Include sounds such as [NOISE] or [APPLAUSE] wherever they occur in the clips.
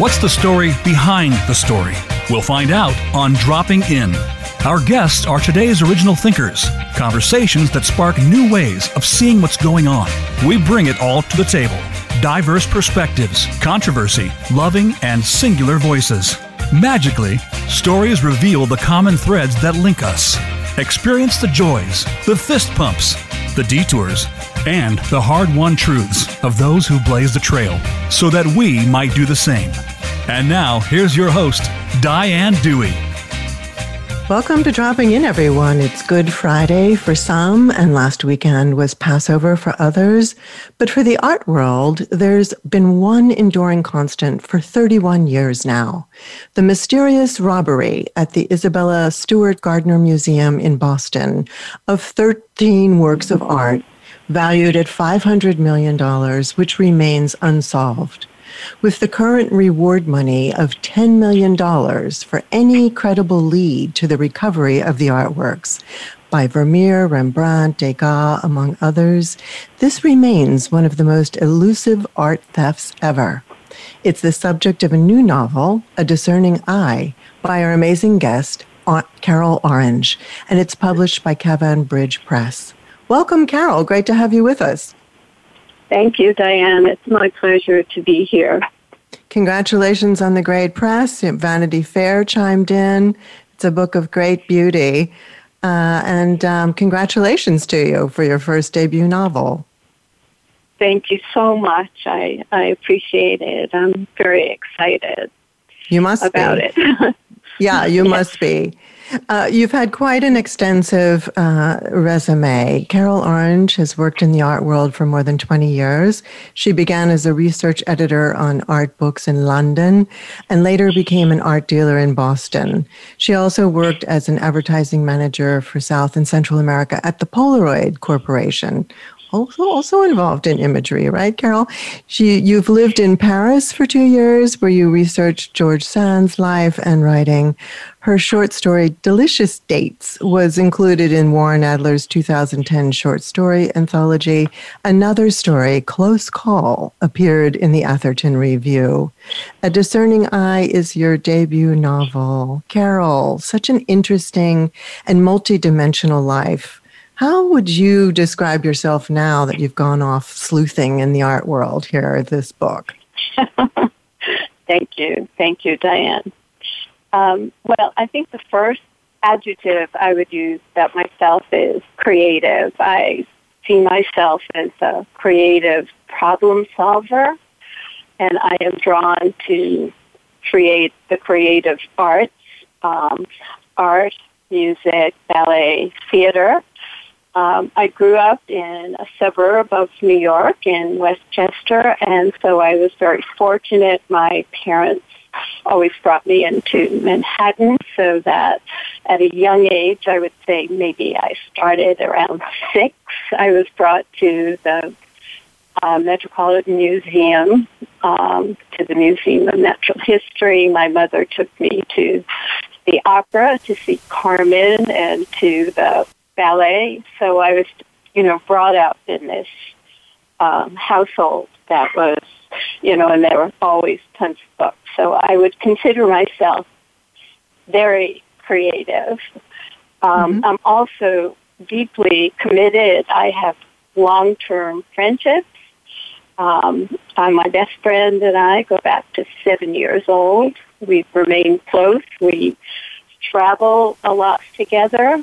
What's the story behind the story? We'll find out on Dropping In. Our guests are today's original thinkers, conversations that spark new ways of seeing what's going on. We bring it all to the table diverse perspectives, controversy, loving, and singular voices. Magically, stories reveal the common threads that link us. Experience the joys, the fist pumps, the detours, and the hard won truths of those who blaze the trail so that we might do the same. And now, here's your host, Diane Dewey. Welcome to Dropping In, everyone. It's Good Friday for some, and last weekend was Passover for others. But for the art world, there's been one enduring constant for 31 years now the mysterious robbery at the Isabella Stewart Gardner Museum in Boston of 13 works of art valued at $500 million, which remains unsolved with the current reward money of $10 million for any credible lead to the recovery of the artworks by Vermeer, Rembrandt, Degas, among others, this remains one of the most elusive art thefts ever. It's the subject of a new novel, A Discerning Eye, by our amazing guest, Carol Orange, and it's published by Cavan Bridge Press. Welcome, Carol. Great to have you with us. Thank you, Diane. It's my pleasure to be here. Congratulations on the great press. Vanity Fair chimed in. It's a book of great beauty. Uh, and um, congratulations to you for your first debut novel. Thank you so much. I, I appreciate it. I'm very excited. You must about be. it. [LAUGHS] yeah, [LAUGHS] you yes. must be. Uh, you've had quite an extensive uh, resume. Carol Orange has worked in the art world for more than 20 years. She began as a research editor on art books in London and later became an art dealer in Boston. She also worked as an advertising manager for South and Central America at the Polaroid Corporation, also also involved in imagery, right, Carol? She, you've lived in Paris for two years, where you researched George Sand's life and writing. Her short story "Delicious Dates" was included in Warren Adler's 2010 short story anthology. Another story, "Close Call," appeared in the Atherton Review. A Discerning Eye is your debut novel, Carol. Such an interesting and multidimensional life how would you describe yourself now that you've gone off sleuthing in the art world here, this book? [LAUGHS] Thank you. Thank you, Diane. Um, well, I think the first adjective I would use about myself is creative. I see myself as a creative problem solver, and I am drawn to create the creative arts, um, art, music, ballet, theater, um, I grew up in a suburb of New York in Westchester, and so I was very fortunate. My parents always brought me into Manhattan so that at a young age, I would say maybe I started around six, I was brought to the uh, Metropolitan Museum, um, to the Museum of Natural History. My mother took me to the opera to see Carmen and to the ballet, so I was, you know, brought up in this um, household that was, you know, and there were always tons of books. So I would consider myself very creative. Um, mm-hmm. I'm also deeply committed. I have long-term friendships. Um, my best friend and I go back to seven years old. We've remained close. We travel a lot together.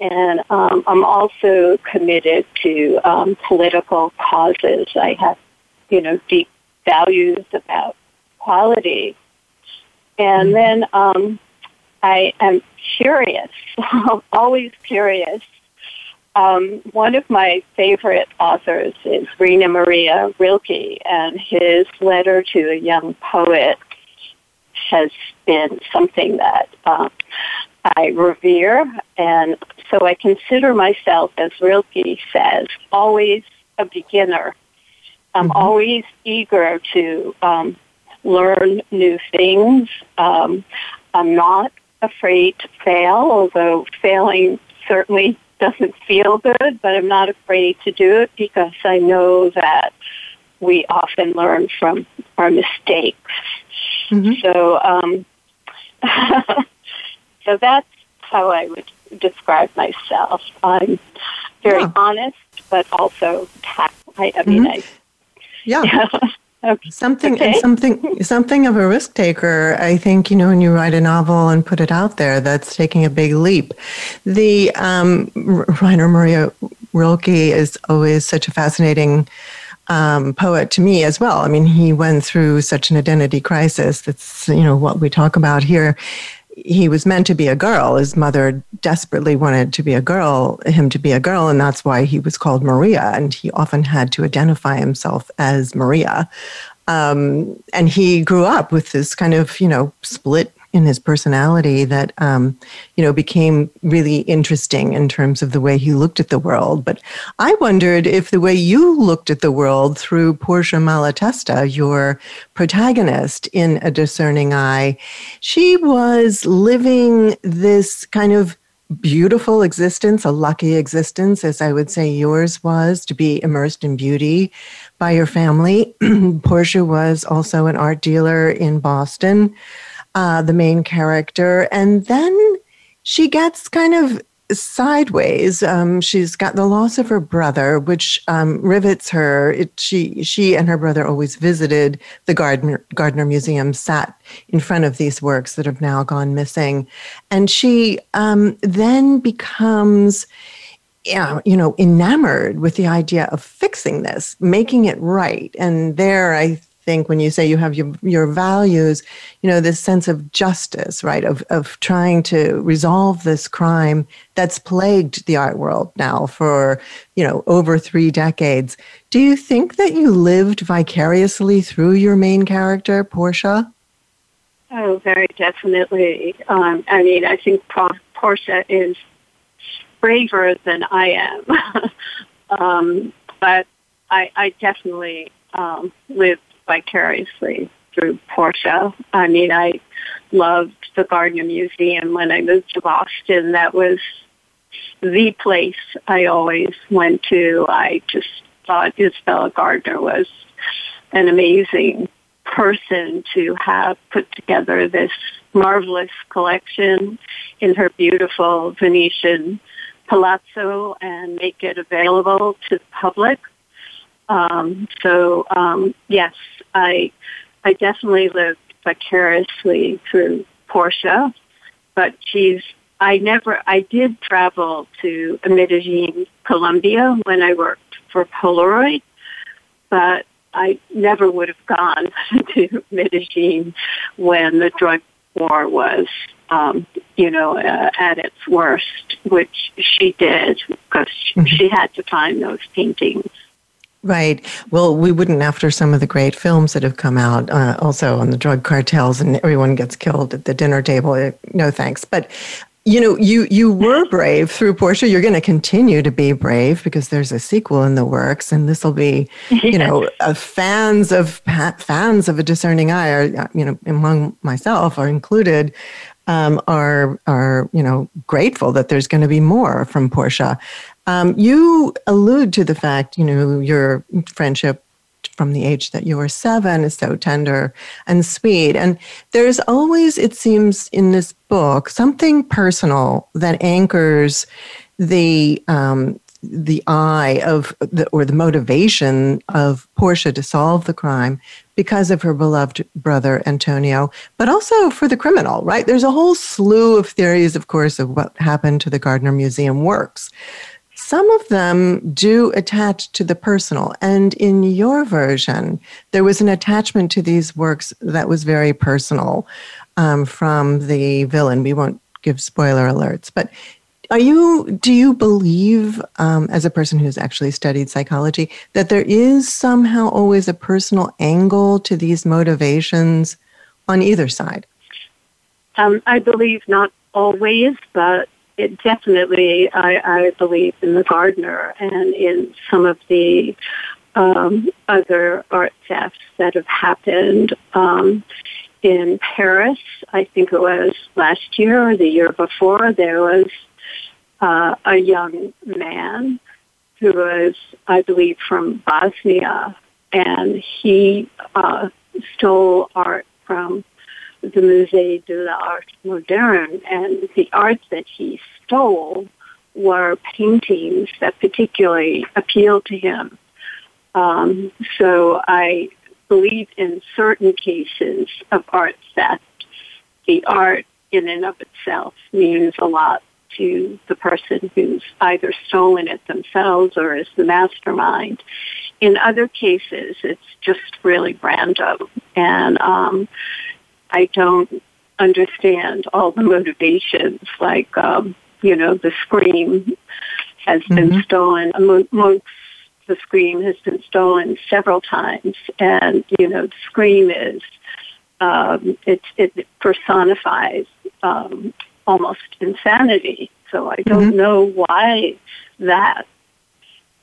And um, I'm also committed to um, political causes. I have, you know, deep values about quality. And mm-hmm. then um, I am curious, [LAUGHS] always curious. Um, one of my favorite authors is Rainer Maria Rilke, and his letter to a young poet has been something that uh, I revere, and so I consider myself, as Rilke says, always a beginner. I'm mm-hmm. always eager to um, learn new things. Um, I'm not afraid to fail, although failing certainly [LAUGHS] doesn't feel good, but I'm not afraid to do it because I know that we often learn from our mistakes. Mm-hmm. So, um, [LAUGHS] so that's how I would describe myself. I'm very yeah. honest, but also tact. I, I mean, mm-hmm. I, yeah. [LAUGHS] Okay. Something okay. something something of a risk taker. I think you know when you write a novel and put it out there, that's taking a big leap. The um, Rainer Maria Rilke is always such a fascinating um, poet to me as well. I mean, he went through such an identity crisis. That's you know what we talk about here he was meant to be a girl. His mother desperately wanted to be a girl, him to be a girl, and that's why he was called Maria. And he often had to identify himself as Maria. Um, and he grew up with this kind of, you know, split in his personality that um, you know became really interesting in terms of the way he looked at the world. But I wondered if the way you looked at the world through Portia Malatesta, your protagonist in A Discerning Eye, she was living this kind of beautiful existence, a lucky existence, as I would say yours was, to be immersed in beauty by your family. [CLEARS THROAT] Portia was also an art dealer in Boston uh, the main character. And then she gets kind of sideways. Um, she's got the loss of her brother, which um, rivets her. It, she she and her brother always visited the Gardner Gardner Museum, sat in front of these works that have now gone missing, and she um, then becomes. Yeah, you know, enamored with the idea of fixing this, making it right. And there, I think when you say you have your, your values, you know, this sense of justice, right? Of, of trying to resolve this crime that's plagued the art world now for, you know, over three decades. Do you think that you lived vicariously through your main character, Portia? Oh, very definitely. Um, I mean, I think Portia is braver than I am. [LAUGHS] um, but I, I definitely um, lived vicariously through Portia. I mean, I loved the Gardner Museum when I moved to Boston. That was the place I always went to. I just thought Isabella Gardner was an amazing person to have put together this marvelous collection in her beautiful Venetian palazzo and make it available to the public. Um, so um, yes, I I definitely lived vicariously through Portia, but she's I never I did travel to Medellin, Colombia when I worked for Polaroid, but I never would have gone [LAUGHS] to Medellin when the drug war was, um, you know, uh, at its worst, which she did because mm-hmm. she had to find those paintings. Right. Well, we wouldn't after some of the great films that have come out, uh, also on the drug cartels, and everyone gets killed at the dinner table. Uh, no thanks. But you know, you you were brave through Portia. You're going to continue to be brave because there's a sequel in the works, and this will be, you know, [LAUGHS] uh, fans of fans of a discerning eye, are uh, you know, among myself are included, um, are are you know grateful that there's going to be more from Portia. Um, you allude to the fact, you know, your friendship from the age that you were seven is so tender and sweet. And there's always, it seems, in this book, something personal that anchors the um, the eye of the, or the motivation of Portia to solve the crime because of her beloved brother Antonio, but also for the criminal, right? There's a whole slew of theories, of course, of what happened to the Gardner Museum works. Some of them do attach to the personal. And in your version, there was an attachment to these works that was very personal um, from the villain. We won't give spoiler alerts, but are you do you believe um, as a person who's actually studied psychology that there is somehow always a personal angle to these motivations on either side um, i believe not always but it definitely, I, I believe in the Gardner and in some of the um, other art thefts that have happened um, in Paris. I think it was last year or the year before. There was uh, a young man who was, I believe, from Bosnia, and he uh, stole art from the Musée de l'Art Moderne, and the art that he stole were paintings that particularly appealed to him. Um, so I believe in certain cases of art theft, the art in and of itself means a lot to the person who's either stolen it themselves or is the mastermind. In other cases, it's just really random, and um, I don't understand all the motivations. Like, um, you know, the scream has mm-hmm. been stolen. Amongst the scream has been stolen several times, and you know, the scream is um, it, it personifies um, almost insanity. So I don't mm-hmm. know why that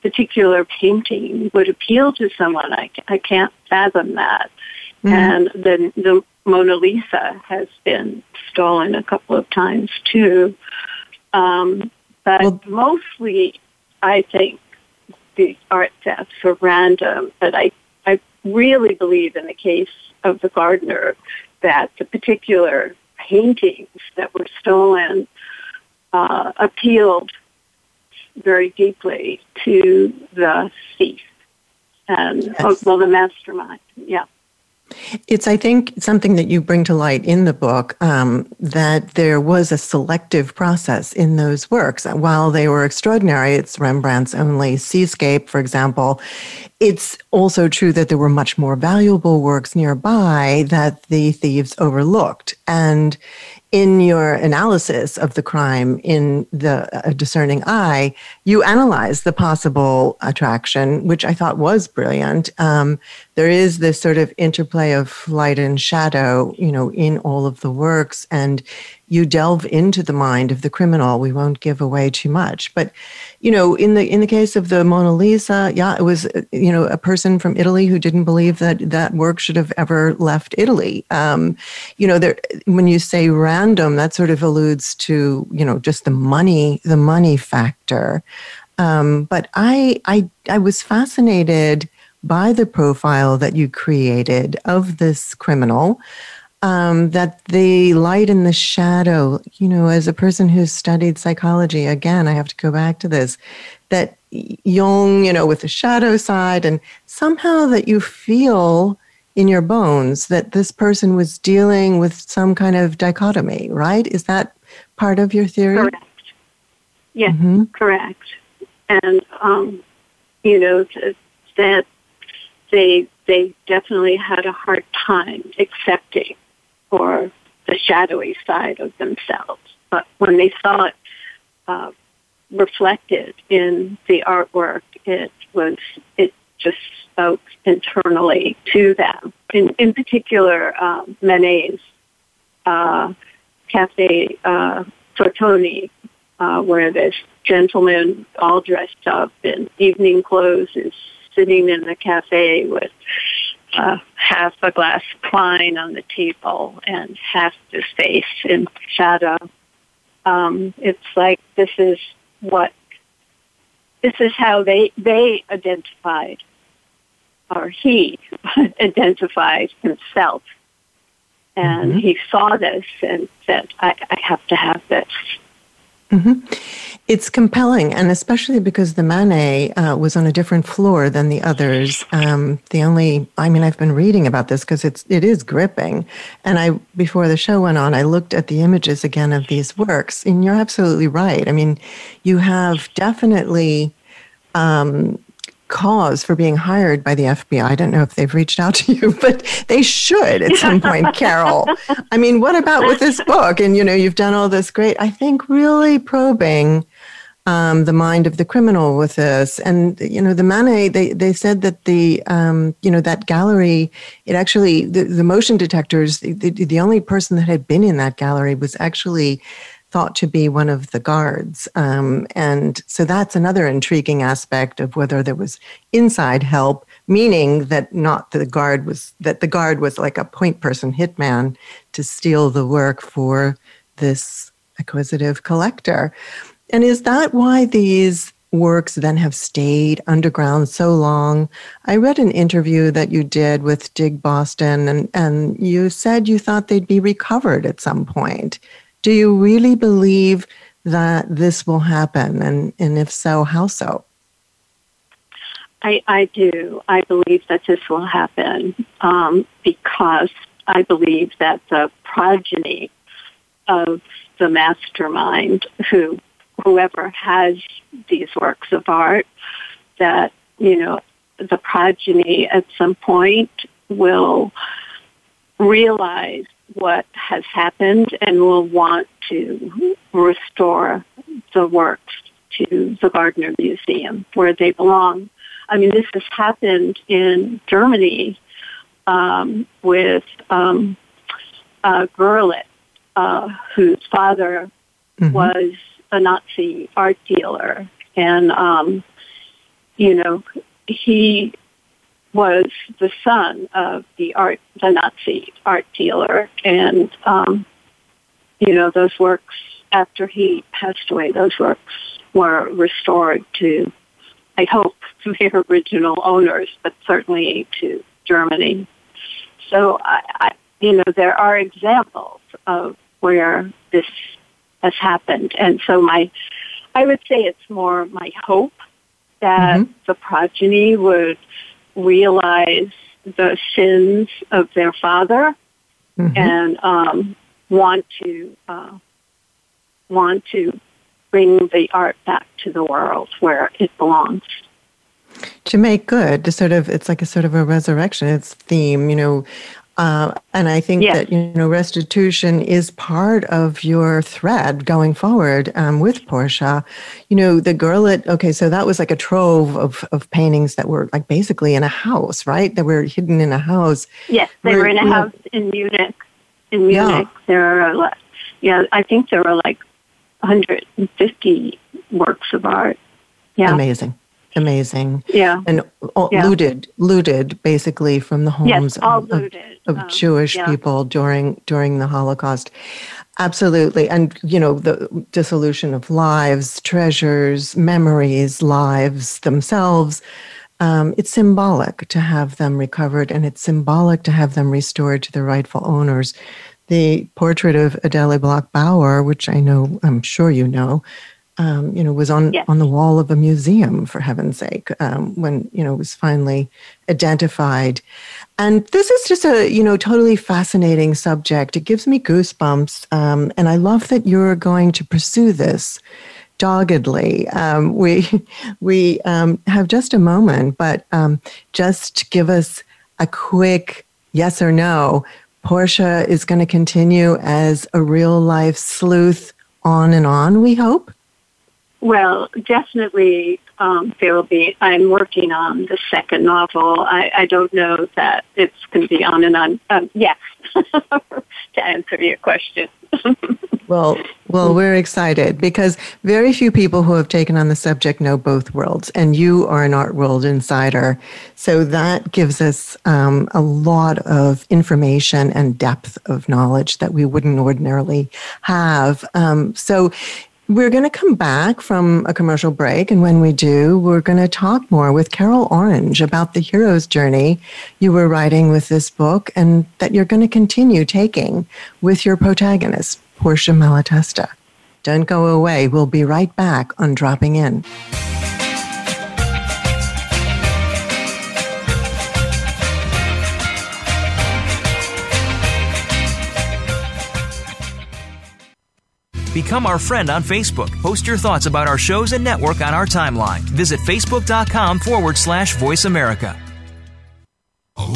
particular painting would appeal to someone. I, I can't fathom that. Mm-hmm. And then the Mona Lisa has been stolen a couple of times too. Um, but well, mostly, I think the art thefts are random. But I, I really believe in the case of the Gardner that the particular paintings that were stolen uh, appealed very deeply to the thief and yes. oh, well the mastermind yeah it's, I think, something that you bring to light in the book um, that there was a selective process in those works. While they were extraordinary, it's Rembrandt's only seascape, for example. It's also true that there were much more valuable works nearby that the thieves overlooked. And in your analysis of the crime in the uh, discerning eye, you analyze the possible attraction, which I thought was brilliant. Um, there is this sort of interplay of light and shadow, you know, in all of the works, and you delve into the mind of the criminal. We won't give away too much, but you know, in the in the case of the Mona Lisa, yeah, it was you know a person from Italy who didn't believe that that work should have ever left Italy. Um, you know, there when you say random, that sort of alludes to you know just the money the money factor. Um, but I I I was fascinated by the profile that you created of this criminal um, that the light and the shadow, you know, as a person who's studied psychology, again, I have to go back to this, that Jung, you know, with the shadow side, and somehow that you feel in your bones that this person was dealing with some kind of dichotomy, right? Is that part of your theory? Correct. Yes, mm-hmm. correct. And, um, you know, that they they definitely had a hard time accepting or the shadowy side of themselves. But when they saw it uh, reflected in the artwork, it was it just spoke internally to them. In, in particular, um, Manet's uh, Cafe uh, Tortoni, uh, where this gentleman all dressed up in evening clothes is sitting in the cafe with uh, half a glass of wine on the table and half his face in shadow. Um, it's like this is what this is how they they identified, or he [LAUGHS] identified himself, and mm-hmm. he saw this and said, I, "I have to have this." Mm-hmm. It's compelling, and especially because the Manet uh, was on a different floor than the others. Um, the only, I mean, I've been reading about this because it's it is gripping. And I, before the show went on, I looked at the images again of these works, and you're absolutely right. I mean, you have definitely um, cause for being hired by the FBI. I don't know if they've reached out [LAUGHS] to you, but they should at some point, [LAUGHS] Carol. I mean, what about with this book? And you know, you've done all this great, I think, really probing um, the mind of the criminal with this. And you know, the Manet, they they said that the um, you know that gallery, it actually the, the motion detectors, the, the only person that had been in that gallery was actually thought to be one of the guards. Um, and so that's another intriguing aspect of whether there was inside help, meaning that not the guard was, that the guard was like a point person hitman to steal the work for this acquisitive collector. And is that why these works then have stayed underground so long. I read an interview that you did with Dig Boston, and, and you said you thought they'd be recovered at some point. Do you really believe that this will happen? And, and if so, how so? I, I do. I believe that this will happen um, because I believe that the progeny of the mastermind who whoever has these works of art that you know the progeny at some point will realize what has happened and will want to restore the works to the Gardner Museum where they belong. I mean, this has happened in Germany um, with um, uh, Gurlitt, uh, whose father mm-hmm. was a Nazi art dealer, and um, you know he was the son of the art the Nazi art dealer, and um, you know those works after he passed away, those works were restored to, I hope, [LAUGHS] their original owners, but certainly to Germany. So I, I you know there are examples of where this has happened. And so my, I would say it's more my hope that mm-hmm. the progeny would realize the sins of their father mm-hmm. and um, want to uh, want to bring the art back to the world where it belongs to make good to sort of it's like a sort of a resurrection it's theme you know uh, and I think yes. that you know restitution is part of your thread going forward um, with Portia. You know the Gurlitt. Okay, so that was like a trove of of paintings that were like basically in a house, right? That were hidden in a house. Yes, they were, were in a house know, in Munich. In Munich, yeah. there are yeah, I think there were like 150 works of art. Yeah, amazing amazing. Yeah. And yeah. looted, looted basically from the homes yes, of, of, of um, Jewish yeah. people during during the Holocaust. Absolutely. And, you know, the dissolution of lives, treasures, memories, lives themselves. Um, it's symbolic to have them recovered and it's symbolic to have them restored to the rightful owners. The portrait of Adele Bloch Bauer, which I know, I'm sure you know, um, you know, was on yes. on the wall of a museum for heaven's sake um, when you know it was finally identified. And this is just a you know totally fascinating subject. It gives me goosebumps, um, and I love that you're going to pursue this doggedly. Um, we [LAUGHS] we um, have just a moment, but um, just give us a quick yes or no. Portia is going to continue as a real life sleuth on and on. We hope. Well, definitely um, there will be. I'm working on the second novel. I, I don't know that it's going to be on and on. Um, yes, [LAUGHS] to answer your question. [LAUGHS] well, well, we're excited because very few people who have taken on the subject know both worlds, and you are an art world insider. So that gives us um, a lot of information and depth of knowledge that we wouldn't ordinarily have. Um, so we're going to come back from a commercial break, and when we do, we're going to talk more with Carol Orange about the hero's journey you were writing with this book and that you're going to continue taking with your protagonist, Portia Malatesta. Don't go away. We'll be right back on Dropping In. Become our friend on Facebook. Post your thoughts about our shows and network on our timeline. Visit facebook.com forward slash voice America.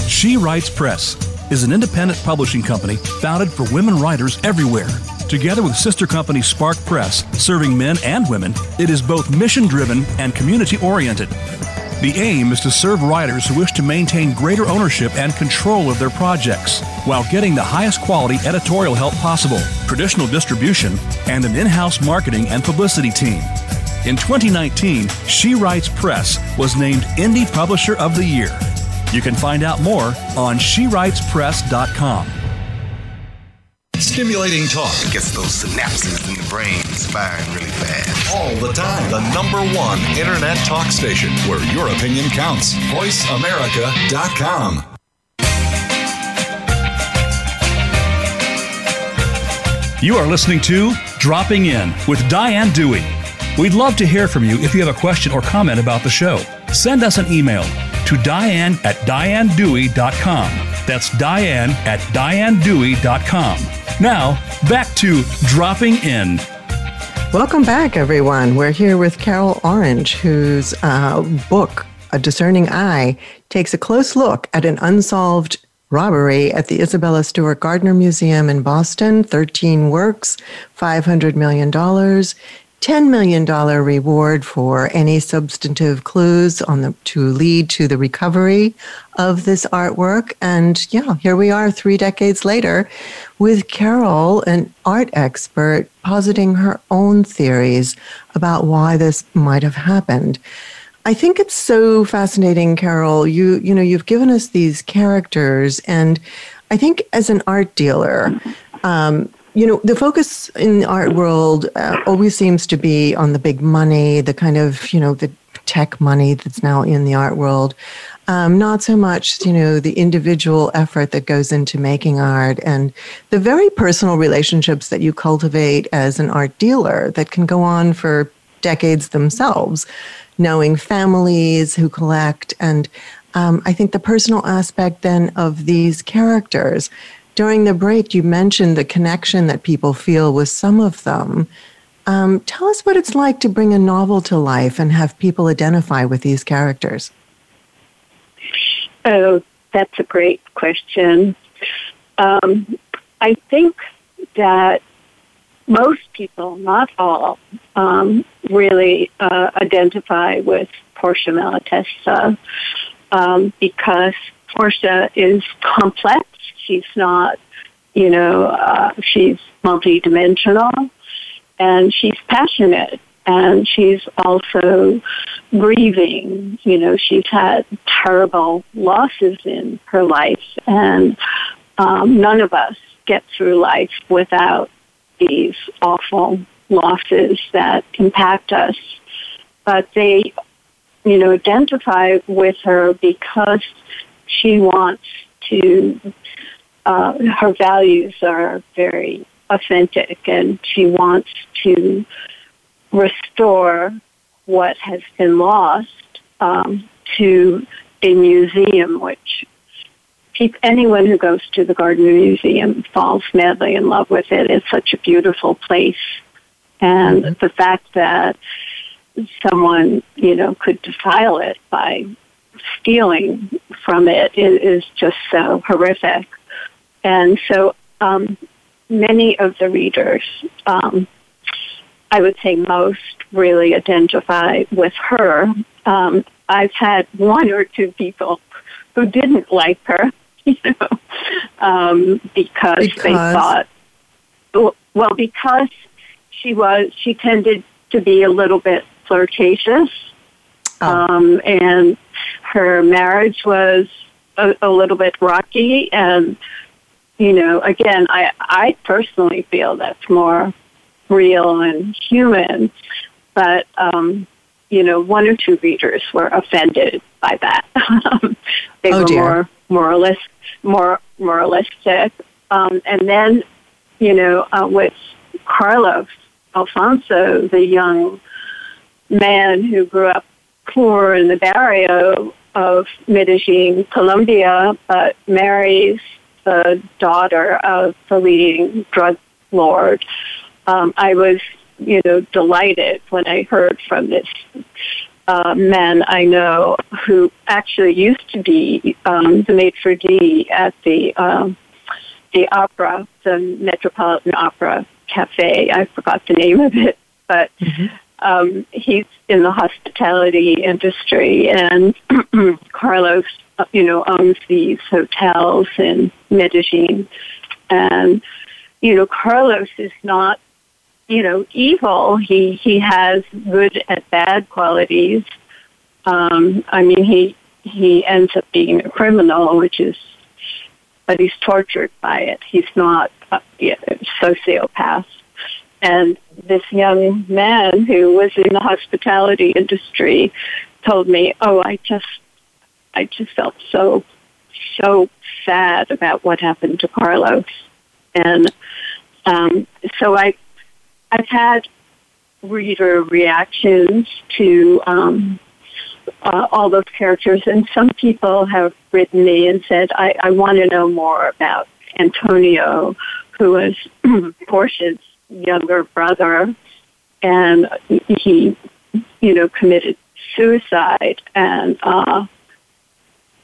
She Writes Press is an independent publishing company founded for women writers everywhere. Together with sister company Spark Press, serving men and women, it is both mission driven and community oriented. The aim is to serve writers who wish to maintain greater ownership and control of their projects while getting the highest quality editorial help possible, traditional distribution, and an in house marketing and publicity team. In 2019, She Writes Press was named Indie Publisher of the Year. You can find out more on SheWritesPress.com. Stimulating talk. It gets those synapses in the brain firing really fast. All the time. The number one internet talk station where your opinion counts. VoiceAmerica.com. You are listening to Dropping In with Diane Dewey. We'd love to hear from you if you have a question or comment about the show. Send us an email to diane at dianedewey.com. That's diane at dianedewey.com. Now, back to Dropping In. Welcome back, everyone. We're here with Carol Orange, whose uh, book, A Discerning Eye, takes a close look at an unsolved robbery at the Isabella Stewart Gardner Museum in Boston. 13 works, $500 million. $10 million reward for any substantive clues on the, to lead to the recovery of this artwork. And yeah, here we are three decades later with Carol, an art expert, positing her own theories about why this might have happened. I think it's so fascinating, Carol. You you know you've given us these characters, and I think as an art dealer, um, you know, the focus in the art world uh, always seems to be on the big money, the kind of, you know, the tech money that's now in the art world. Um, not so much, you know, the individual effort that goes into making art and the very personal relationships that you cultivate as an art dealer that can go on for decades themselves, knowing families who collect. And um, I think the personal aspect then of these characters during the break, you mentioned the connection that people feel with some of them. Um, tell us what it's like to bring a novel to life and have people identify with these characters. Oh, that's a great question. Um, I think that most people, not all, um, really uh, identify with Portia Malatesta um, because Portia is complex She's not, you know, uh, she's multidimensional and she's passionate and she's also grieving. You know, she's had terrible losses in her life and um, none of us get through life without these awful losses that impact us. But they, you know, identify with her because she wants to uh, her values are very authentic and she wants to restore what has been lost um, to a museum which anyone who goes to the Gardner Museum falls madly in love with it. It's such a beautiful place. And mm-hmm. the fact that someone, you know, could defile it by stealing from it is, is just so horrific. And so um, many of the readers, um, I would say most, really identify with her. Um, I've had one or two people who didn't like her, [LAUGHS] you know, um, because, because they thought, well, because she was, she tended to be a little bit flirtatious, oh. um, and her marriage was a, a little bit rocky, and you know, again, I, I personally feel that's more real and human, but, um, you know, one or two readers were offended by that. [LAUGHS] they oh, were dear. more moralist, more moralistic. Um, and then, you know, uh, with Carlos Alfonso, the young man who grew up poor in the barrio of Medellin, Colombia, but marries the daughter of the leading drug lord. Um, I was, you know, delighted when I heard from this uh, man I know who actually used to be um, the maitre d' at the um, the opera, the Metropolitan Opera Cafe. I forgot the name of it, but mm-hmm. Um, he's in the hospitality industry, and [CLEARS THROAT] Carlos uh, you know, owns these hotels in Medellin. And, you know, Carlos is not, you know, evil. He, he has good and bad qualities. Um, I mean, he, he ends up being a criminal, which is, but he's tortured by it. He's not a, yeah, sociopaths. And this young man who was in the hospitality industry told me, "Oh, I just, I just felt so, so sad about what happened to Carlos." And um, so I, I've had reader reactions to um, uh, all those characters, and some people have written me and said, "I, I want to know more about Antonio, who was [CLEARS THROAT] Portia's younger brother, and he, you know, committed suicide, and uh,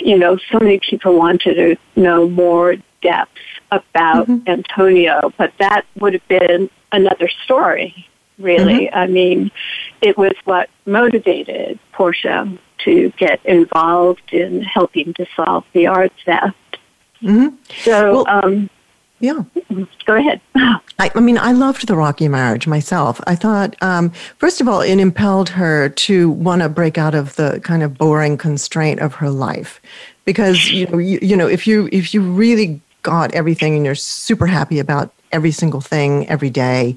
you know, so many people wanted to know more depth about mm-hmm. Antonio, but that would have been another story, really. Mm-hmm. I mean, it was what motivated Portia to get involved in helping to solve the art theft. Mm-hmm. So, well, um, yeah. Go ahead. I, I, mean, I loved the Rocky marriage myself. I thought, um, first of all, it impelled her to want to break out of the kind of boring constraint of her life, because you know, you, you know, if you if you really got everything and you're super happy about every single thing every day,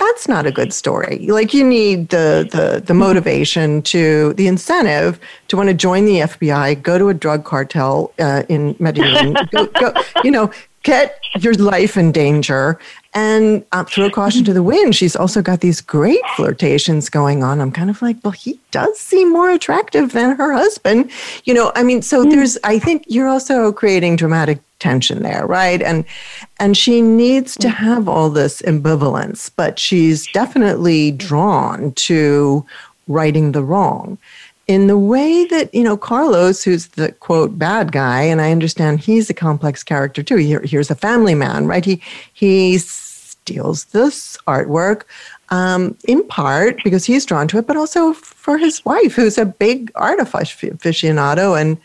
that's not a good story. Like you need the the the motivation to the incentive to want to join the FBI, go to a drug cartel uh, in Medellin, [LAUGHS] go, go, you know, get your life in danger and uh, throw caution to the wind. She's also got these great flirtations going on. I'm kind of like, well, he does seem more attractive than her husband. You know, I mean, so hmm. there's, I think you're also creating dramatic tension there, right? And and she needs to have all this ambivalence, but she's definitely drawn to righting the wrong in the way that you know Carlos, who's the quote bad guy, and I understand he's a complex character too. He, here's a family man, right? He he steals this artwork um, in part because he's drawn to it, but also for his wife, who's a big art aficionado and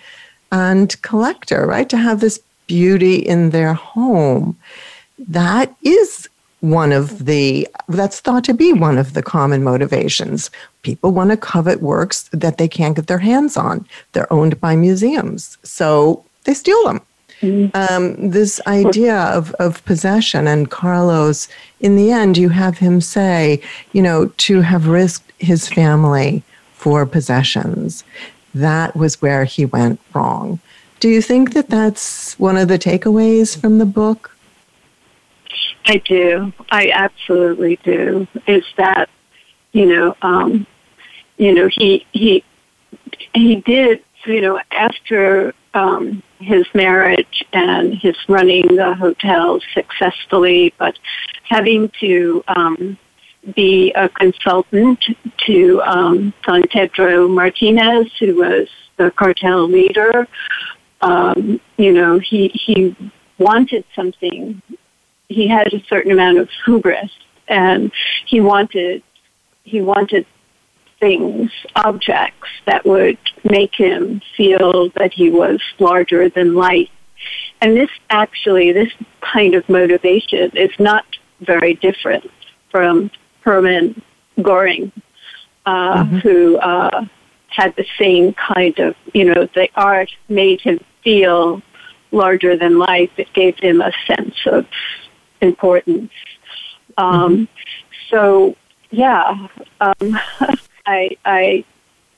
and collector, right? To have this beauty in their home, that is one of the that's thought to be one of the common motivations. People want to covet works that they can't get their hands on. They're owned by museums so they steal them. Mm-hmm. um, this idea of, of possession and carlos in the end you have him say you know to have risked his family for possessions. That was where he went wrong do you think that that's one of the takeaways from the book I do. I absolutely do. Is that you know, um, you know, he he he did. You know, after um, his marriage and his running the hotel successfully, but having to um, be a consultant to um, Pedro Martinez, who was the cartel leader. Um, you know, he he wanted something he had a certain amount of hubris and he wanted he wanted things, objects that would make him feel that he was larger than life. And this actually, this kind of motivation is not very different from Hermann Goering, uh, mm-hmm. who uh, had the same kind of, you know, the art made him feel larger than life. It gave him a sense of importance. Um, mm-hmm. So, yeah, um, [LAUGHS] I, I,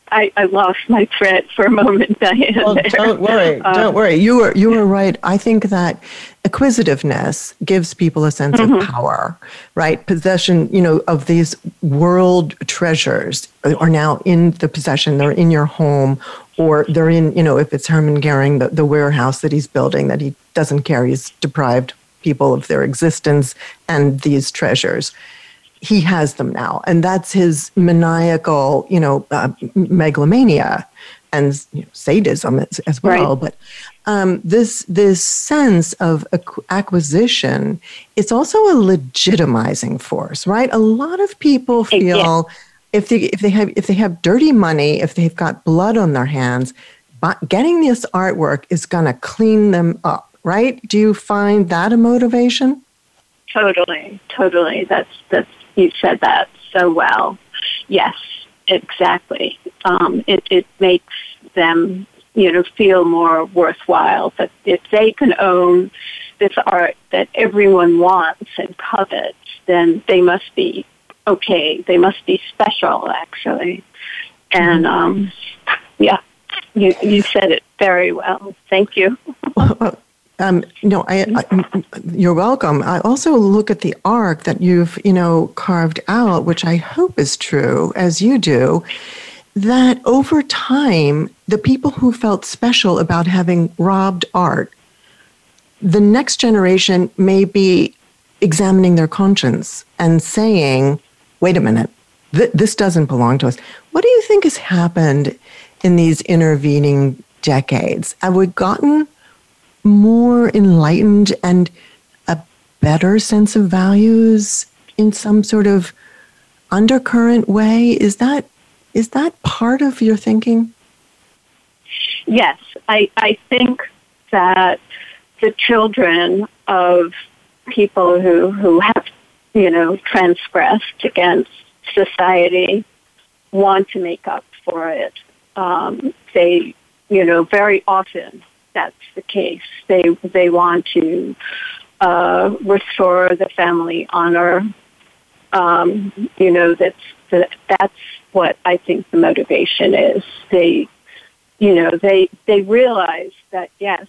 I, I, lost my thread for a moment, [LAUGHS] Diane. Well, don't worry, um, don't worry. You were you were right. I think that acquisitiveness gives people a sense mm-hmm. of power, right? Possession, you know, of these world treasures are now in the possession. They're in your home, or they're in, you know, if it's Hermann Goering, the, the warehouse that he's building that he doesn't care, he's deprived people of their existence and these treasures. He has them now, and that's his maniacal, you know, uh, megalomania and you know, sadism as, as well. Right. But um, this this sense of acquisition, it's also a legitimizing force, right? A lot of people feel yeah. If they if they have if they have dirty money, if they've got blood on their hands, getting this artwork is going to clean them up right? Do you find that a motivation? Totally, totally. That's that's you said that so well. Yes, exactly. Um, it it makes them you know feel more worthwhile. But if they can own this art that everyone wants and covets, then they must be okay. They must be special, actually. And um, yeah, you you said it very well. Thank you. [LAUGHS] Um, no, I, I, you're welcome. I also look at the arc that you've, you know, carved out, which I hope is true, as you do, that over time, the people who felt special about having robbed art, the next generation may be examining their conscience and saying, wait a minute, th- this doesn't belong to us. What do you think has happened in these intervening decades? Have we gotten more enlightened and a better sense of values in some sort of undercurrent way? Is that is that part of your thinking? Yes, I, I think that the children of people who, who have, you know, transgressed against society want to make up for it. Um, they, you know, very often that's the case. They they want to uh, restore the family honor. Um, you know, that's that, that's what I think the motivation is. They, you know, they they realize that yes,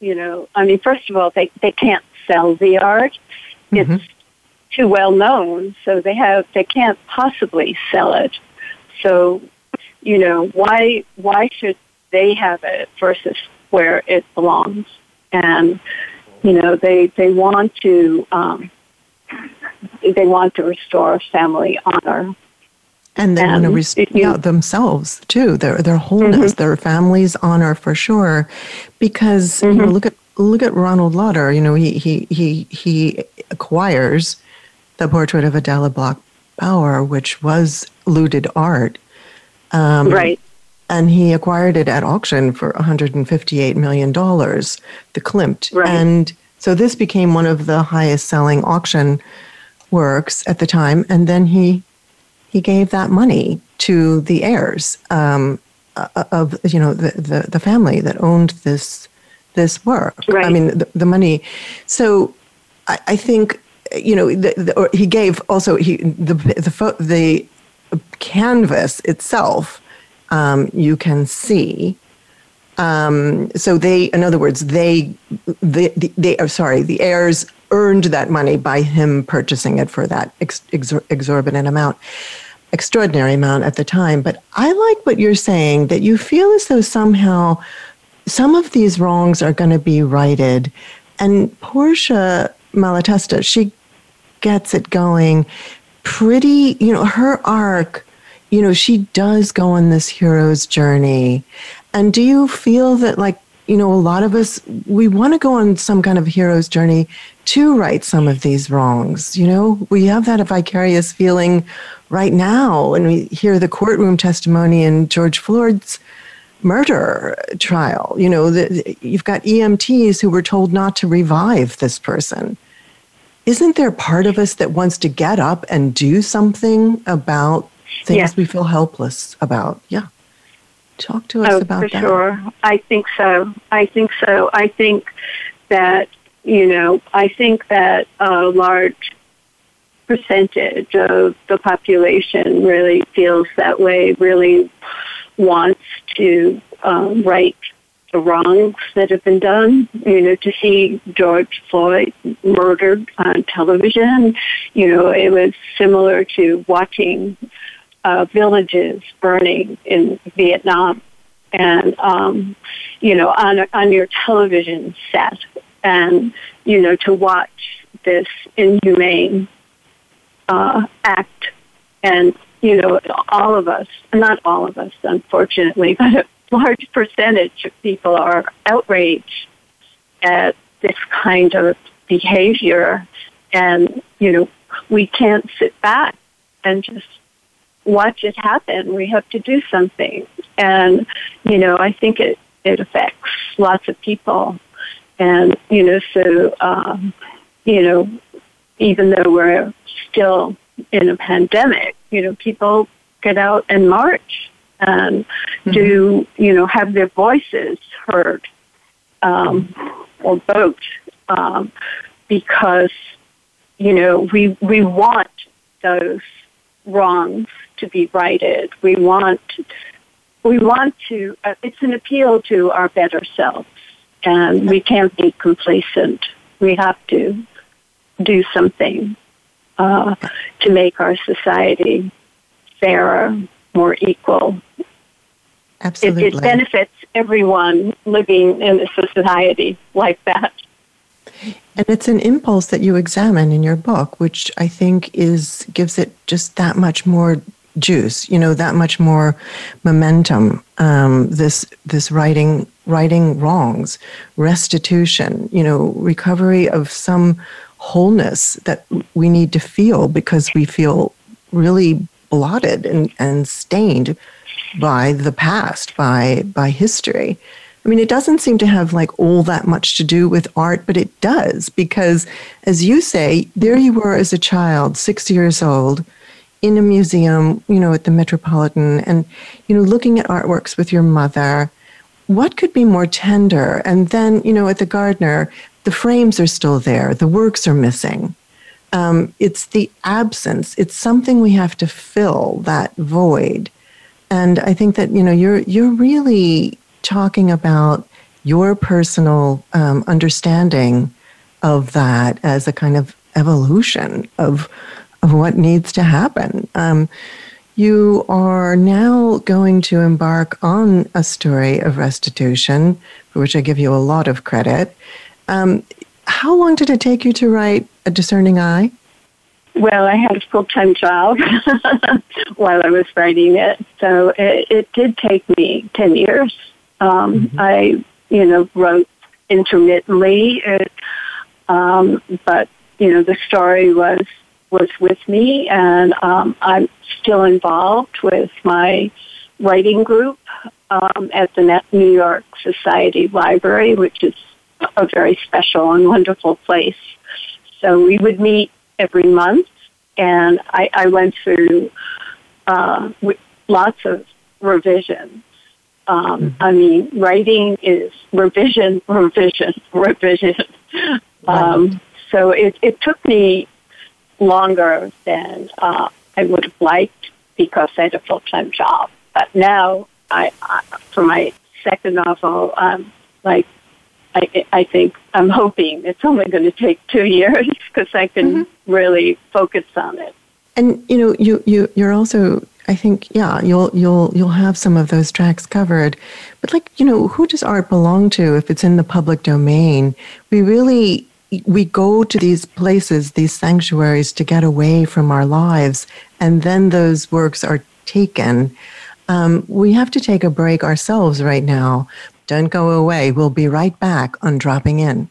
you know, I mean, first of all, they they can't sell the art. Mm-hmm. It's too well known, so they have they can't possibly sell it. So, you know, why why should they have it versus where it belongs? And you know, they they want to um, they want to restore family honor and they want to yeah, themselves too their their wholeness mm-hmm. their family's honor for sure because mm-hmm. you know mm-hmm. look at look at Ronald Lauder you know he he he he acquires the portrait of Adela Bloch Bauer which was looted art um, right and he acquired it at auction for 158 million dollars the Klimt right. and so this became one of the highest selling auction works at the time and then he he gave that money to the heirs um, uh, of you know the, the, the family that owned this this work. Right. I mean the, the money. So I, I, think you know the, the, he gave also he the the the canvas itself um, you can see. Um, so they, in other words, they, they, they, are sorry, the heirs earned that money by him purchasing it for that ex- exorbitant amount, extraordinary amount at the time. But I like what you're saying that you feel as though somehow some of these wrongs are going to be righted. And Portia Malatesta, she gets it going pretty, you know, her arc, you know, she does go on this hero's journey. And do you feel that, like, you know, a lot of us, we want to go on some kind of hero's journey to right some of these wrongs. You know, we have that vicarious feeling right now when we hear the courtroom testimony in George Floyd's murder trial. You know, the, you've got EMTs who were told not to revive this person. Isn't there part of us that wants to get up and do something about things we feel helpless about? Yeah. Talk to us oh, about for that. Sure. I think so. I think so. I think that, you know, I think that a large percentage of the population really feels that way, really wants to um, right the wrongs that have been done. You know, to see George Floyd murdered on television, you know, it was similar to watching uh, villages burning in Vietnam, and um, you know on on your television set, and you know to watch this inhumane uh, act, and you know all of us, not all of us, unfortunately, [LAUGHS] but large percentage of people are outraged at this kind of behavior, and you know we can't sit back and just watch it happen. We have to do something. And, you know, I think it, it affects lots of people. And, you know, so, um, you know, even though we're still in a pandemic, you know, people get out and march and mm-hmm. do, you know, have their voices heard um, or vote um, because you know we we want those wrongs to be righted. We want we want to. Uh, it's an appeal to our better selves, and we can't be complacent. We have to do something uh, to make our society fairer, more equal. Absolutely. It, it benefits everyone living in a society like that. And it's an impulse that you examine in your book, which I think is gives it just that much more juice. You know, that much more momentum. Um, this this writing righting wrongs, restitution. You know, recovery of some wholeness that we need to feel because we feel really blotted and, and stained by the past, by by history. I mean, it doesn't seem to have like all that much to do with art, but it does because, as you say, there you were as a child, six years old, in a museum, you know, at the Metropolitan, and you know, looking at artworks with your mother. What could be more tender? And then, you know, at the Gardner, the frames are still there, the works are missing. Um, it's the absence. It's something we have to fill that void. And I think that you know you're you're really talking about your personal um, understanding of that as a kind of evolution of of what needs to happen. Um, you are now going to embark on a story of restitution, for which I give you a lot of credit. Um, how long did it take you to write A Discerning Eye? Well, I had a full time job [LAUGHS] while I was writing it, so it, it, did take me 10 years. Um, mm-hmm. I, you know, wrote intermittently, it, um, but, you know, the story was was with me, and um, I'm still involved with my writing group um, at the New York Society Library, which is a very special and wonderful place. So we would meet every month, and I, I went through uh, lots of revisions. Um, mm-hmm. I mean, writing is revision, [LAUGHS] revision, revision. Um, so it, it took me longer than uh, I would have liked because I had a full time job. But now, I, I for my second novel, um, like I, I think I'm hoping it's only going to take two years [LAUGHS] because I can mm-hmm. really focus on it. And you know, you you you're also I think yeah, you'll you'll you'll have some of those tracks covered. But like, you know, who does art belong to if it's in the public domain? We really we go to these places, these sanctuaries to get away from our lives, and then those works are taken. Um, we have to take a break ourselves right now. Don't go away. We'll be right back on Dropping In.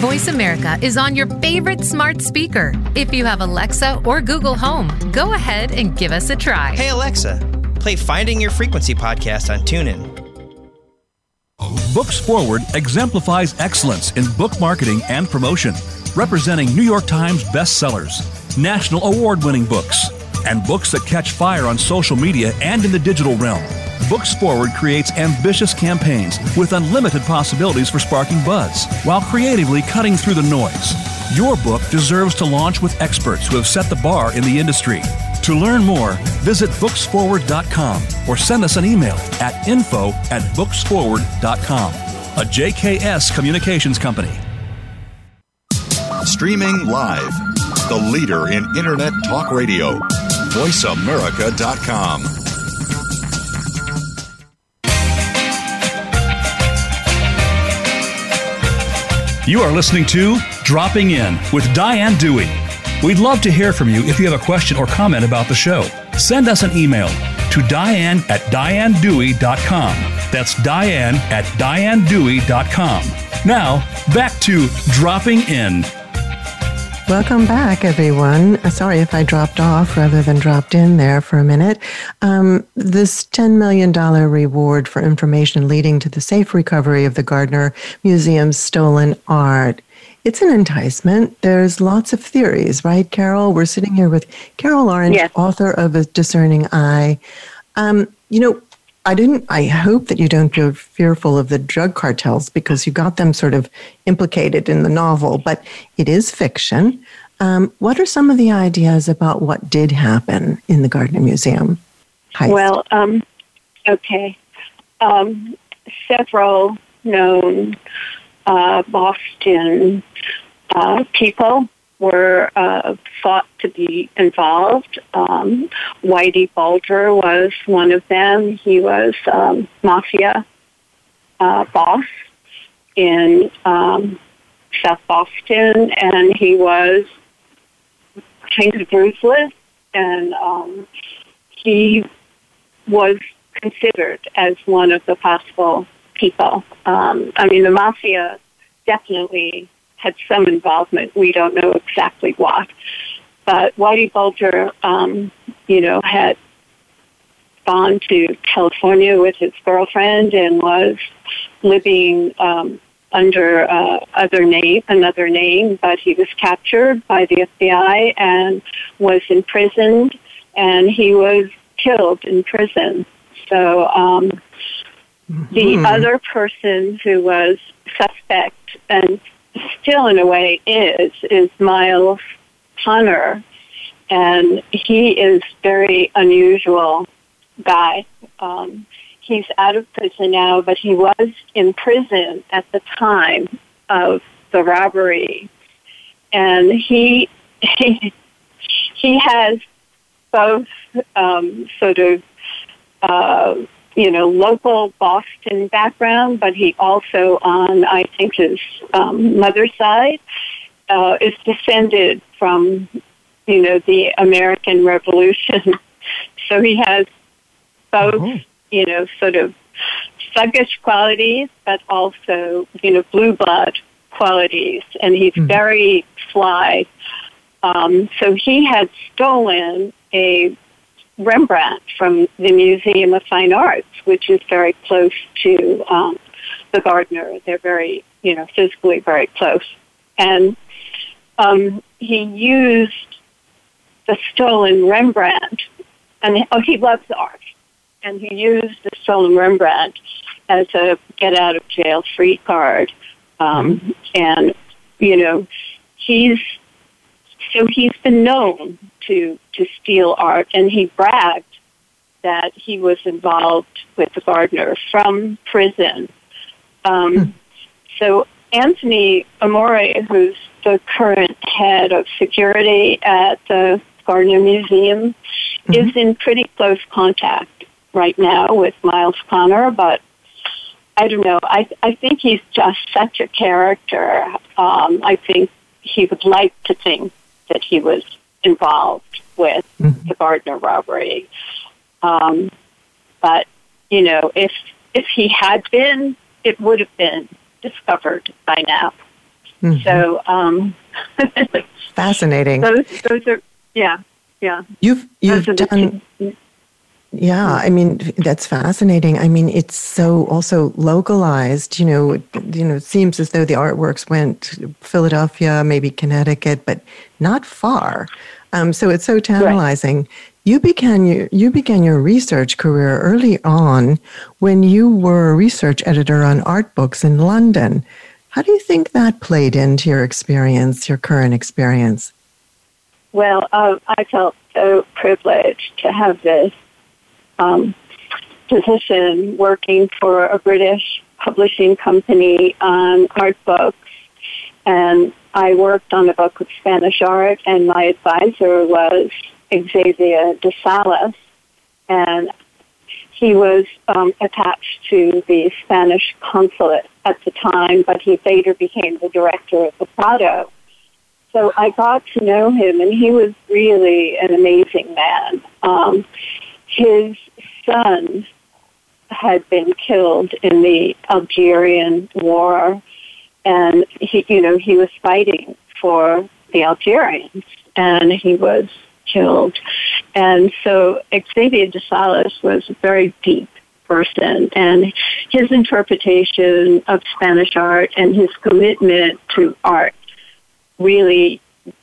Voice America is on your favorite smart speaker. If you have Alexa or Google Home, go ahead and give us a try. Hey, Alexa, play Finding Your Frequency podcast on TuneIn. Books Forward exemplifies excellence in book marketing and promotion, representing New York Times bestsellers, national award winning books, and books that catch fire on social media and in the digital realm. Books Forward creates ambitious campaigns with unlimited possibilities for sparking buzz while creatively cutting through the noise. Your book deserves to launch with experts who have set the bar in the industry. To learn more, visit booksforward.com or send us an email at info at booksforward.com. A JKS Communications Company. Streaming live, the leader in Internet Talk Radio. VoiceAmerica.com. You are listening to Dropping In with Diane Dewey. We'd love to hear from you if you have a question or comment about the show. Send us an email to diane at dianedewey.com. That's diane at dianedewey.com. Now, back to Dropping In. Welcome back, everyone. Uh, sorry if I dropped off rather than dropped in there for a minute. Um, this $10 million reward for information leading to the safe recovery of the Gardner Museum's stolen art it's an enticement. There's lots of theories, right, Carol? We're sitting here with Carol Orange, yes. author of A Discerning Eye. Um, you know, I didn't. I hope that you don't feel fearful of the drug cartels because you got them sort of implicated in the novel. But it is fiction. Um, what are some of the ideas about what did happen in the Gardner Museum? Heist? Well, um, okay. Um, several known uh, Boston uh, people were uh, thought to be involved. Um, Whitey Bulger was one of them. He was um, mafia uh, boss in um, South Boston, and he was kind of ruthless, and um, he was considered as one of the possible people. Um, I mean, the mafia definitely had some involvement. We don't know exactly what. But Whitey Bulger, um, you know, had gone to California with his girlfriend and was living um, under uh, other name, another name, but he was captured by the FBI and was imprisoned, and he was killed in prison. So um, the other person who was suspect and still in a way is is Miles Connor, and he is very unusual guy. Um, he's out of prison now, but he was in prison at the time of the robbery, and he he, [LAUGHS] he has both um, sort of uh, you know local Boston background, but he also on I think his um, mother's side uh, is descended from you know the American Revolution, [LAUGHS] so he has both. Oh you know, sort of thuggish qualities, but also, you know, blue blood qualities. And he's mm-hmm. very sly. Um, so he had stolen a Rembrandt from the Museum of Fine Arts, which is very close to um, the Gardner. They're very, you know, physically very close. And um, he used the stolen Rembrandt, and oh, he loves art and he used the stolen Rembrandt as a get out of jail free card. Um. And, you know, he's, so he's been known to, to steal art and he bragged that he was involved with the Gardner from prison. Um, mm. So Anthony Amore, who's the current head of security at the Gardner Museum, mm-hmm. is in pretty close contact right now with Miles Connor, but I don't know. I I think he's just such a character. Um, I think he would like to think that he was involved with mm-hmm. the Gardner robbery. Um, but you know, if if he had been, it would have been discovered by now. Mm-hmm. So um, [LAUGHS] fascinating. Those those are yeah yeah. You've you've done. Two, yeah, I mean that's fascinating. I mean, it's so also localized. You know, you know, it seems as though the artworks went Philadelphia, maybe Connecticut, but not far. Um, so it's so tantalizing. Right. You began your you began your research career early on when you were a research editor on art books in London. How do you think that played into your experience, your current experience? Well, um, I felt so privileged to have this um, position working for a British publishing company on art books. And I worked on a book of Spanish art, and my advisor was Xavier de Salas. And he was um, attached to the Spanish consulate at the time, but he later became the director of the Prado. So I got to know him, and he was really an amazing man. Um, his son had been killed in the Algerian war, and he, you know, he was fighting for the Algerians, and he was killed. And so Xavier de Salas was a very deep person, and his interpretation of Spanish art and his commitment to art really,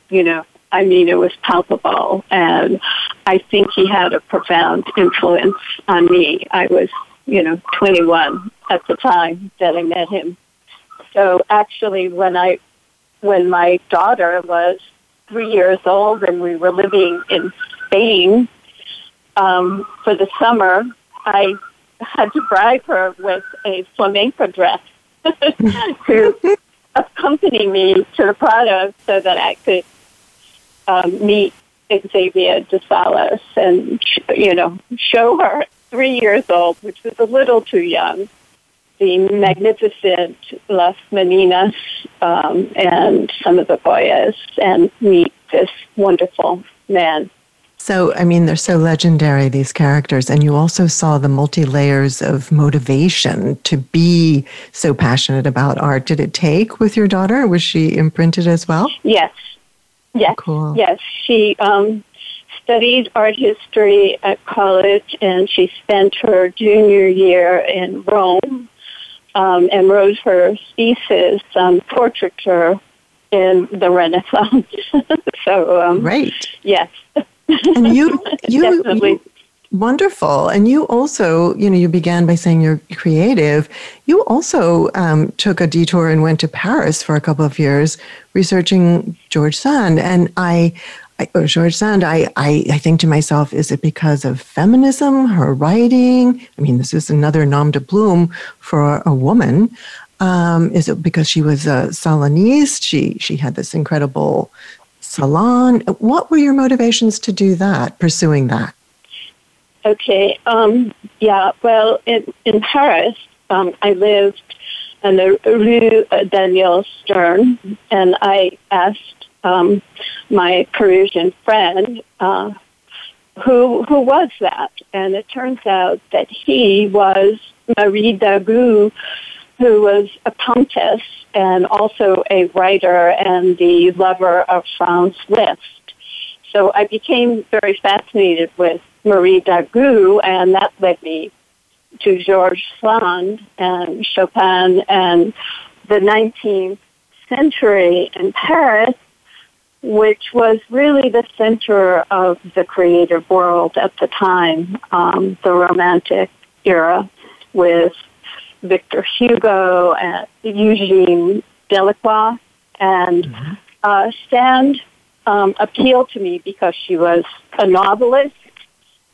you know, I mean, it was palpable. And I think he had a profound influence on me. I was, you know, 21 at the time that I met him. So actually, when I, when my daughter was three years old and we were living in Spain um, for the summer, I had to bribe her with a flamenco dress [LAUGHS] to [LAUGHS] accompany me to the Prado so that I could um, meet Xavier de Salas and, you know, show her three years old, which was a little too young, the magnificent Las Meninas um, and some of the Goyas and meet this wonderful man. So, I mean, they're so legendary, these characters. And you also saw the multi layers of motivation to be so passionate about art. Did it take with your daughter? Was she imprinted as well? Yes. Yes. Cool. Yes. She um, studied art history at college and she spent her junior year in Rome um, and wrote her thesis on portraiture in the Renaissance. [LAUGHS] so, um, right. Yes. And you, [LAUGHS] you, you, wonderful. And you also, you know, you began by saying you're creative. You also um, took a detour and went to Paris for a couple of years researching George Sand. And I, I, oh, George Sand, I, I, I think to myself, is it because of feminism, her writing? I mean, this is another nom de plume for a woman. Um, is it because she was a Saloniste? She she had this incredible salon. What were your motivations to do that, pursuing that? Okay. Um, yeah. Well, in in Paris, um, I lived in the Rue Daniel Stern, and I asked um, my Parisian friend, uh, who who was that? And it turns out that he was Marie d'Agoult, who was a countess and also a writer and the lover of Franz Liszt. So I became very fascinated with Marie d'Agoult, and that led me to George Sand and Chopin and the 19th century in Paris which was really the center of the creative world at the time, um, the Romantic era, with Victor Hugo and Eugene Delacroix. And mm-hmm. uh, Sand um, appealed to me because she was a novelist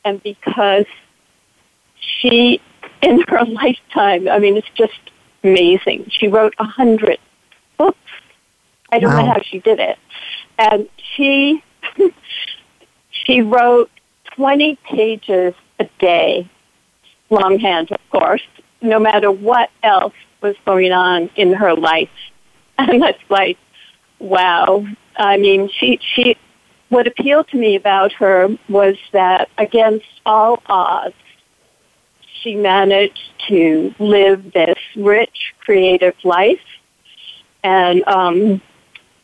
and because she, in her [LAUGHS] lifetime, I mean, it's just amazing. She wrote a hundred books. I don't wow. know how she did it and she [LAUGHS] she wrote 20 pages a day, longhand, of course, no matter what else was going on in her life. [LAUGHS] And that's like, wow. I mean, she, she, what appealed to me about her was that against all odds, she managed to live this rich, creative life. And um,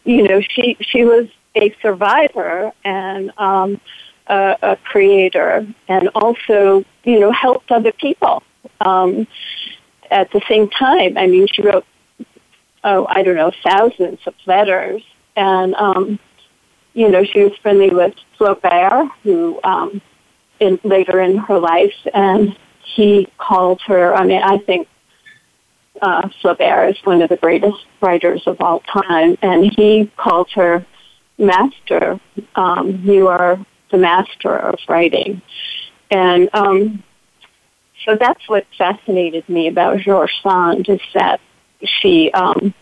you know, she she was a survivor and um, a, a creator, and also you know helped other people. Um, at the same time, I mean, she wrote oh I don't know thousands of letters, and um, you know she was friendly with Flaubert, who um, in later in her life, and he called her. I mean, I think uh, Flaubert is one of the greatest writers of all time, and he called her master. Um, you are the master of writing, and um, so that's what fascinated me about George Sand is that she um,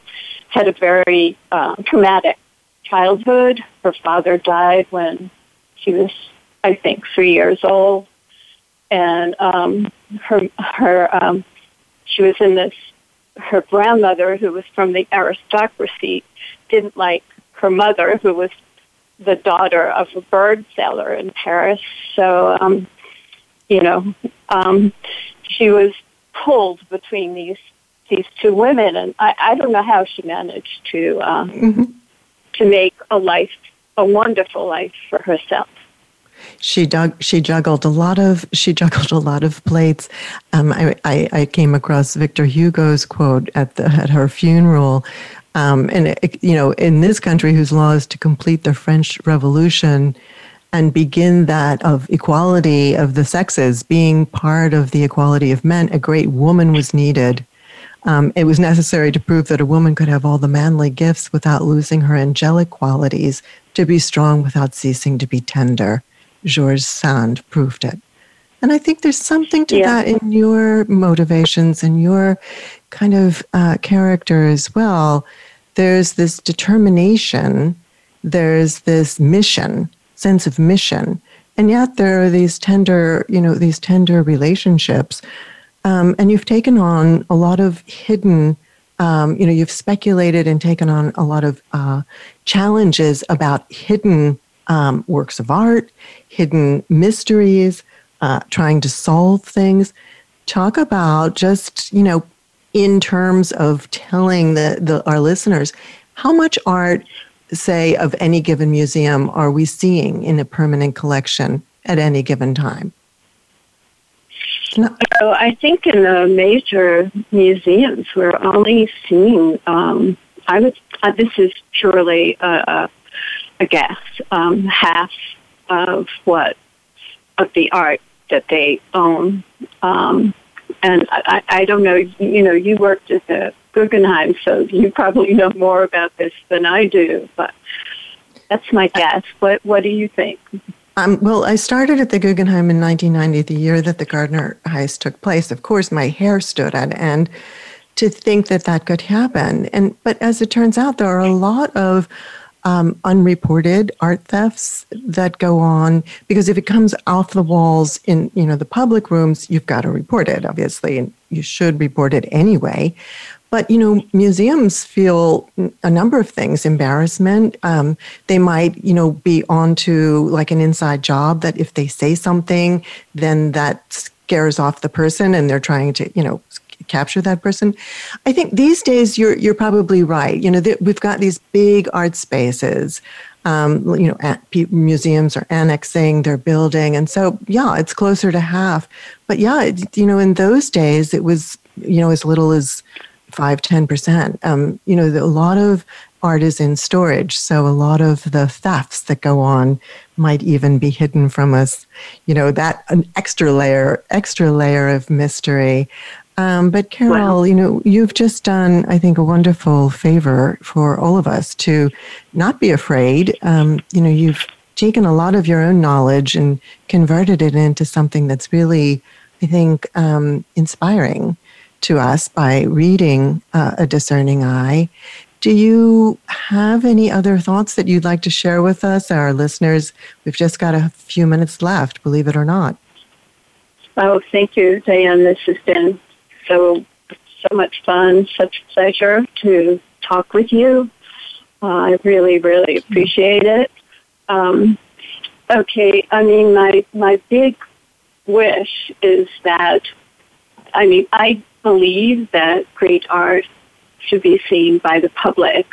had a very uh, traumatic childhood. Her father died when she was, I think, three years old, and um, her her um, she was in this her grandmother, who was from the aristocracy, didn't like her mother, who was the daughter of a bird seller in Paris. So, um, you know, um, she was pulled between these these two women, and I, I don't know how she managed to uh, mm-hmm. To make a life, a wonderful life for herself. She dug, she juggled a lot of she juggled a lot of plates. Um, I, I, I came across Victor Hugo's quote at the at her funeral. Um, and, it, you know, in this country whose law is to complete the French Revolution and begin that of equality of the sexes, being part of the equality of men, a great woman was needed. Um, it was necessary to prove that a woman could have all the manly gifts without losing her angelic qualities, to be strong without ceasing to be tender. George Sand proved it. And I think there's something to yeah. that in your motivations and your kind of uh, character as well. There's this determination, there's this mission sense of mission. And yet there are these tender, you know, these tender relationships. Um, and you've taken on a lot of hidden, um, you know, you've speculated and taken on a lot of uh, challenges about hidden um, works of art, hidden mysteries, uh, trying to solve things. Talk about just, you know, in terms of telling the, the our listeners how much art say, of any given museum are we seeing in a permanent collection at any given time? So I think in the major museums, we're only seeing. Um, I would. Uh, this is purely a, a guess. Um, half of what of the art that they own, um, and I, I don't know. You know, you worked at the Guggenheim, so you probably know more about this than I do, but that's my guess. What What do you think? Um, well, I started at the Guggenheim in 1990, the year that the Gardner heist took place. Of course, my hair stood on end to think that that could happen. And but as it turns out, there are a lot of um, unreported art thefts that go on because if it comes off the walls in you know the public rooms, you've got to report it, obviously, and you should report it anyway. But you know, museums feel a number of things: embarrassment. Um, they might, you know, be onto like an inside job that if they say something, then that scares off the person, and they're trying to, you know, capture that person. I think these days you're you're probably right. You know, we've got these big art spaces. Um, you know, at, museums are annexing, they're building, and so yeah, it's closer to half. But yeah, it, you know, in those days it was you know as little as five, 10%. Um, you know, a lot of art is in storage, so a lot of the thefts that go on might even be hidden from us. You know, that an extra layer, extra layer of mystery. Um, but Carol, you know, you've just done, I think, a wonderful favor for all of us to not be afraid. Um, you know, you've taken a lot of your own knowledge and converted it into something that's really, I think, um, inspiring to us by reading uh, A Discerning Eye. Do you have any other thoughts that you'd like to share with us, our listeners? We've just got a few minutes left, believe it or not. Oh, thank you, Diane. This has been so so much fun, such a pleasure to talk with you. Uh, I really, really appreciate it. Um, okay, I mean, my my big wish is that, I mean, I believe that great art should be seen by the public.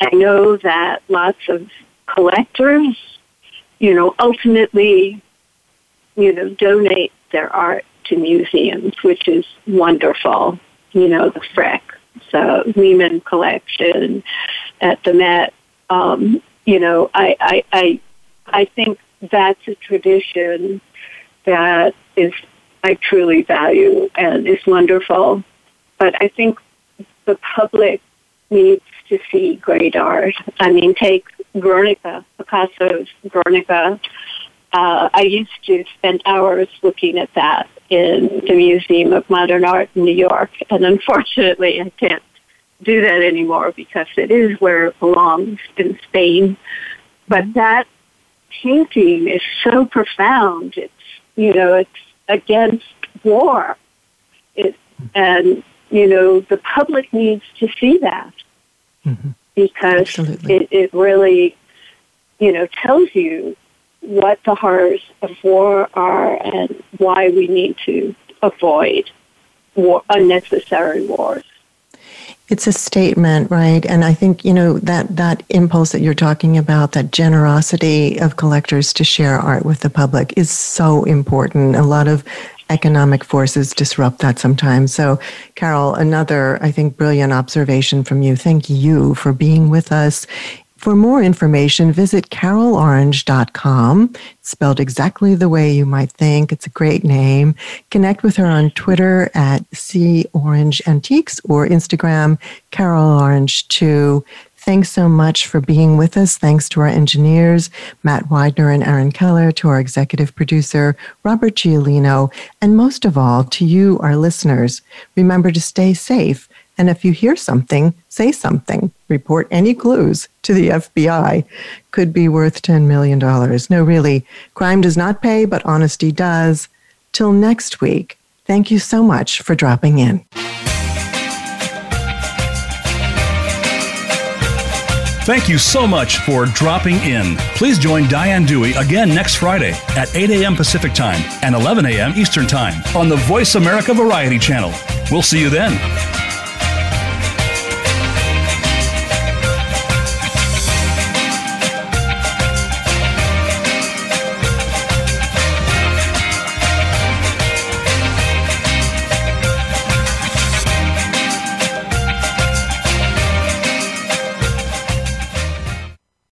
I know that lots of collectors, you know, ultimately, you know, donate their art to museums, which is wonderful. You know, the Frick, so Lehman collection at the Met. Um, you know, I, I, I, I think that's a tradition that is I truly value and is wonderful. But I think the public needs to see great art. I mean, take Guernica, Picasso's Guernica. Uh, I used to spend hours looking at that in the Museum of Modern Art in New York, and unfortunately, I can't do that anymore because it is where it belongs in Spain. But that painting is so profound. It's you know, it's against war. It, and, you know, the public needs to see that mm-hmm. because it, it really, you know, tells you what the horrors of war are and why we need to avoid war, unnecessary wars. It's a statement, right? And I think, you know, that, that impulse that you're talking about, that generosity of collectors to share art with the public is so important. A lot of economic forces disrupt that sometimes. So, Carol, another, I think, brilliant observation from you. Thank you for being with us. For more information, visit carolorange.com. Spelled exactly the way you might think. It's a great name. Connect with her on Twitter at C Orange Antiques or Instagram, carolorange2. Thanks so much for being with us. Thanks to our engineers, Matt Widener and Aaron Keller, to our executive producer, Robert Giolino, and most of all, to you, our listeners. Remember to stay safe. And if you hear something, say something. Report any clues to the FBI. Could be worth $10 million. No, really, crime does not pay, but honesty does. Till next week, thank you so much for dropping in. Thank you so much for dropping in. Please join Diane Dewey again next Friday at 8 a.m. Pacific Time and 11 a.m. Eastern Time on the Voice America Variety Channel. We'll see you then.